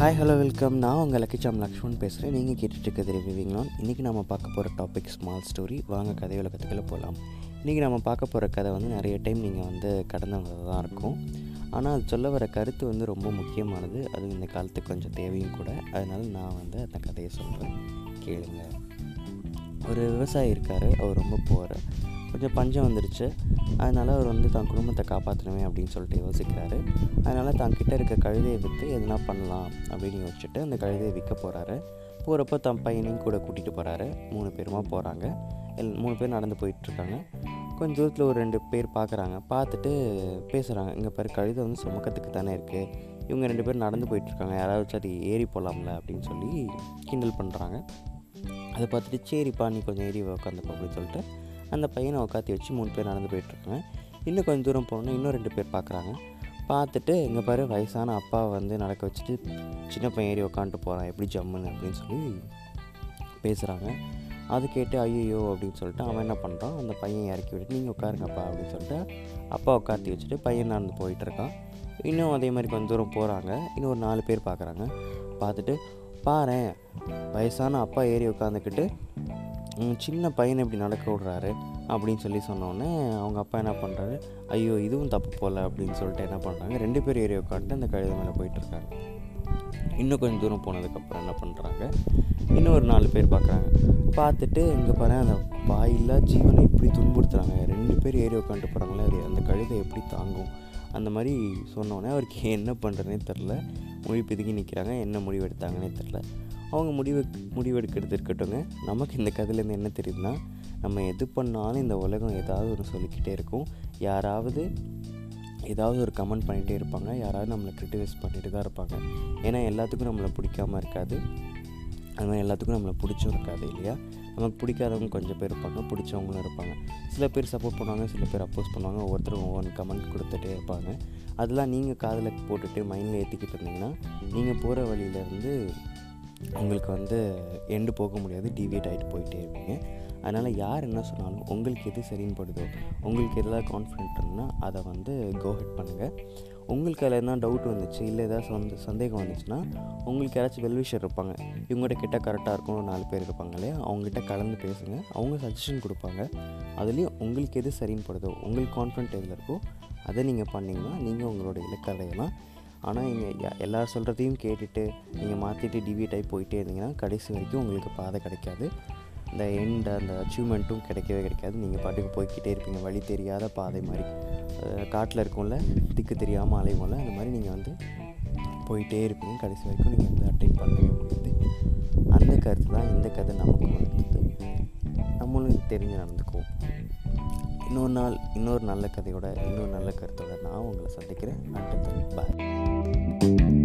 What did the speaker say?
Hi hello welcome நான் உங்கள் லக்கிச்சாம் லக்ஷ்மன் பேசுகிறேன் நீங்கள் கேட்டுட்ருக்கிறது ரிவிவிங்லான் இன்றைக்கி நம்ம பார்க்க போகிற டாபிக் ஸ்மால் ஸ்டோரி வாங்க கதை உலகத்துக்குள்ளே போகலாம் இன்றைக்கி நம்ம பார்க்க போகிற கதை வந்து நிறைய டைம் நீங்கள் வந்து கடந்தவங்க தான் இருக்கும். ஆனால் அது சொல்ல வர கருத்து வந்து ரொம்ப முக்கியமானது. அது இந்த காலத்துக்கு கொஞ்சம் தேவையும் கூட. அதனால் நான் வந்து அந்த கதையை சொல்கிறேன் கேளுங்க. ஒரு விவசாயி இருக்கார். அவர் ரொம்ப போகிற கொஞ்சம் பஞ்சம் வந்துடுச்சு அதனால் அவர் வந்து தன் குடும்பத்தை காப்பாற்றணுமே அப்படின்னு சொல்லிட்டு யோசிக்கிறாரு. அதனால் தான் கிட்டே இருக்க கழுதையை விற்று எதுனா பண்ணலாம் அப்படின்னு யோசிச்சுட்டு அந்த கழுதையை விற்க போகிறாரு போகிறப்போ தன் பையனையும் கூட கூட்டிகிட்டு போகிறாரு மூணு பேருமா போகிறாங்க எல் மூணு பேர் நடந்து போயிட்டுருக்காங்க. கொஞ்சம் தூரத்தில் ஒரு ரெண்டு பேர் பார்க்குறாங்க பார்த்துட்டு பேசுகிறாங்க இங்கே பாரு கழுதை வந்து சுமக்கத்துக்கு தானே இருக்குது இவங்க ரெண்டு பேர் நடந்து போயிட்டுருக்காங்க. யாராவது சரி ஏறி போகலாம்ல அப்படின்னு சொல்லி கிண்டல் பண்ணுறாங்க அதை பார்த்துட்டு சரிப்பா நீ கொஞ்சம் ஏறி உட்காந்துப்பா அப்படின்னு சொல்லிட்டு அந்த பையனை உட்காத்தி வச்சு மூணு பேர் நடந்து போயிட்டுருக்காங்க. இன்னும் கொஞ்சம் தூரம் போனோன்னா இன்னும் ரெண்டு பேர் பார்க்குறாங்க பார்த்துட்டு இங்கே பாரு வயசான அப்பாவை வந்து நடக்க வச்சுட்டு சின்ன பையன் ஏறி உட்காந்துட்டு போகிறான் எப்படி ஜம்முன்னு? அப்படின்னு சொல்லி பேசுகிறாங்க அது கேட்டு ஐயோ அப்படின்னு சொல்லிட்டு அவன் என்ன பண்ணுறான் அந்த பையன் இறக்கி விட்டு நீங்கள் உட்காருங்கப்பா அப்படின்னு சொல்லிட்டு அப்பா உட்காத்தி வச்சுட்டு பையன் நடந்து போயிட்டுருக்கான். இன்னும் அதே மாதிரி கொஞ்சம் தூரம் போகிறாங்க இன்னும் ஒரு நாலு பேர் பார்க்குறாங்க பார்த்துட்டு பாரு வயசான அப்பா ஏறி உட்காந்துக்கிட்டு சின்ன பையனை இப்படி நடக்க விட்றாரு. அப்படின்னு சொல்லி சொன்னோடனே அவங்க அப்பா என்ன பண்ணுறாரு ஐயோ இதுவும் தப்பு போகல அப்படின்னு சொல்லிட்டு என்ன பண்ணுறாங்க ரெண்டு பேர் ஏறி உட்காந்துட்டு அந்த கழுதை மேலே போயிட்டுருக்காங்க இன்னும் கொஞ்சம் தூரம் போனதுக்கப்புறம் என்ன பண்ணுறாங்க இன்னும் ஒரு நாலு பேர் பார்க்குறாங்க பார்த்துட்டு இங்கே பாரு அந்த வாயில்லா ஜீவனை இப்படி துன்புறுத்துறாங்க. ரெண்டு பேர் ஏறி உட்காந்துட்டு போகிறாங்களே அது அந்த கழுதை எப்படி தாங்கும்? அந்த மாதிரி சொன்னோடனே அவருக்கு என்ன பண்ணுறதுனே தெரில மொழி பிதுங்கி நிற்கிறாங்க என்ன முடிவு எடுத்தாங்கன்னே தெரில அவங்க முடிவு முடிவெடுக்கிறது இருக்கட்டுங்க நமக்கு இந்த கதையிலேருந்து என்ன தெரியுதுன்னா நம்ம எது பண்ணாலும் இந்த உலகம் ஏதாவது ஒன்று சொல்லிக்கிட்டே இருக்கும். யாராவது ஏதாவது ஒரு கமெண்ட் பண்ணிகிட்டே இருப்பாங்க. யாராவது நம்மளை கிரிட்டிசைஸ் பண்ணிட்டு தான் இருப்பாங்க. ஏன்னா எல்லாத்துக்கும் நம்மளை பிடிக்காம இருக்காது. அது மாதிரி எல்லாத்துக்கும் நம்மளை பிடிச்சும் இருக்காது இல்லையா? நமக்கு பிடிக்காதவங்க கொஞ்சம் பேர் இருப்பாங்க பிடிச்சவங்களும் இருப்பாங்க. சில பேர் சப்போர்ட் பண்ணுவாங்க சில பேர் அப்போஸ் பண்ணுவாங்க. ஒவ்வொருத்தரும் ஒவ்வொரு கமெண்ட் கொடுத்துட்டே இருப்பாங்க. அதெல்லாம் நீங்கள் காதில் போட்டுட்டு மைண்டில் ஏற்றிக்கிட்டு இருந்தீங்கன்னா நீங்கள் போகிற வழியிலேருந்து உங்களுக்கு வந்து எண்டு போக முடியாது டிவியேட் ஆகிட்டு போயிட்டே இருப்பீங்க. அதனால் யார் என்ன சொன்னாலும் உங்களுக்கு எது சரின்னு படுதோ உங்களுக்கு எதாவது கான்ஃபிடென்ட் இருந்ததுன்னா அதை வந்து கோஹெட் பண்ணுங்கள் உங்களுக்கு அதில் எதனா டவுட் வந்துச்சு இல்லை ஏதாவது சந்த சந்தேகம் வந்துச்சுன்னா உங்களுக்கு யாராச்சும் வெல்விஷர் இருப்பாங்க. இவங்ககிட்ட கிட்ட கரெக்டாக இருக்கணும் நாலு பேர் இருப்பாங்க இல்லையா? அவங்ககிட்ட கலந்து பேசுங்க. அவங்க சஜஷன் கொடுப்பாங்க. அதுலேயும் உங்களுக்கு எது சரின்னு படுதோ உங்களுக்கு கான்ஃபிடென்ட் எதில் இருக்கோ அதை நீங்கள் பண்ணிங்கன்னா நீங்கள் உங்களோட இலக்கை ஆனால் இங்கே எல்லார் சொல்கிறதையும் கேட்டுட்டு நீங்கள் மாற்றிட்டு டிவிட் ஆகி போயிட்டே இருந்தீங்கன்னா கடைசி வரைக்கும் உங்களுக்கு பாதை கிடைக்காது. இந்த எண்ட் அந்த அச்சீவ்மெண்ட்டும் கிடைக்கவே கிடைக்காது. நீங்கள் பாட்டுக்கு போய்கிட்டே இருப்பீங்க. வழி தெரியாத பாதை மாதிரி. காட்டில் இருக்கும்ல திக்கு தெரியாமல் அலையும்ல அந்த மாதிரி நீங்கள் வந்து போயிட்டே இருப்பீங்க. கடைசி வரைக்கும் நீங்கள் வந்து அட்டைன் பண்ணவே முடியாது. அந்த கருத்து தான் இந்த கதை நமக்கு உணர்த்துது நம்மளும் தெரிஞ்சு நடந்துக்குவோம். இன்னொரு நாள் இன்னொரு நல்ல கதையோட இன்னொரு நல்ல கருத்தோட நான் உங்களை சந்திக்கிறேன். பாய்